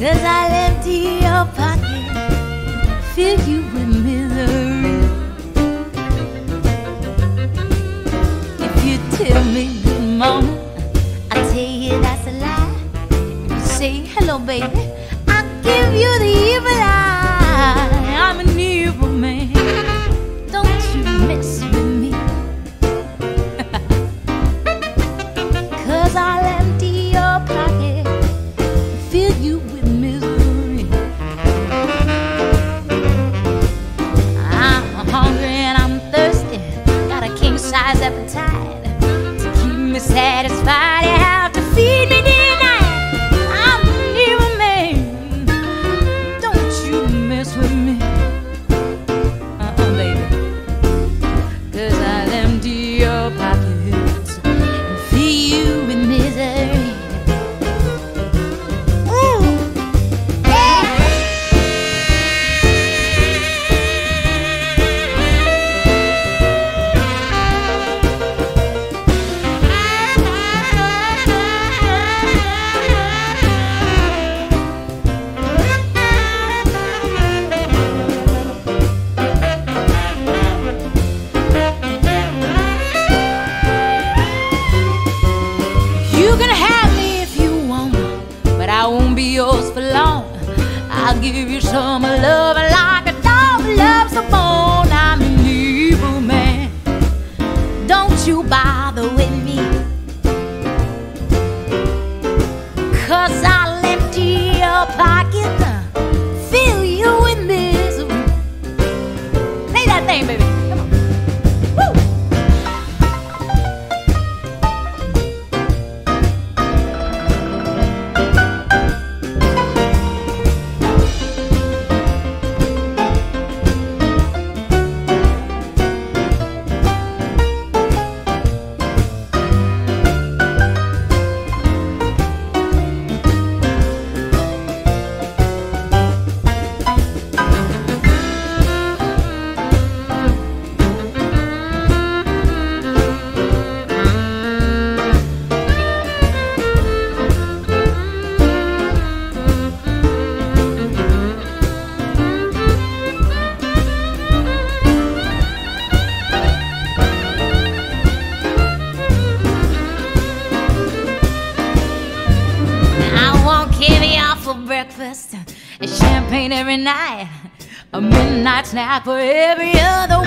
Cause I'll empty your pocket, fill you with misery. If you tell me good morning, I tell you that's a lie. If you say hello, baby, I'll give you the evil eye. I'm an evil man. satisfied. I won't be yours for long. I'll give you some love and light. breakfast and champagne every night, a midnight snack for every other